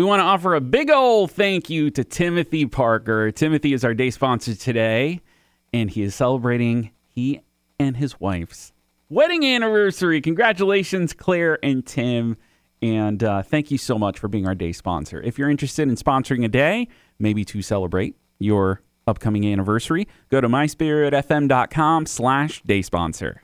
We want to offer a big old thank you to Timothy Parker. Timothy is our day sponsor today, and he is celebrating he and his wife's wedding anniversary. Congratulations, Claire and Tim. And uh, thank you so much for being our day sponsor. If you're interested in sponsoring a day, maybe to celebrate your upcoming anniversary, go to myspiritfm.com slash day sponsor.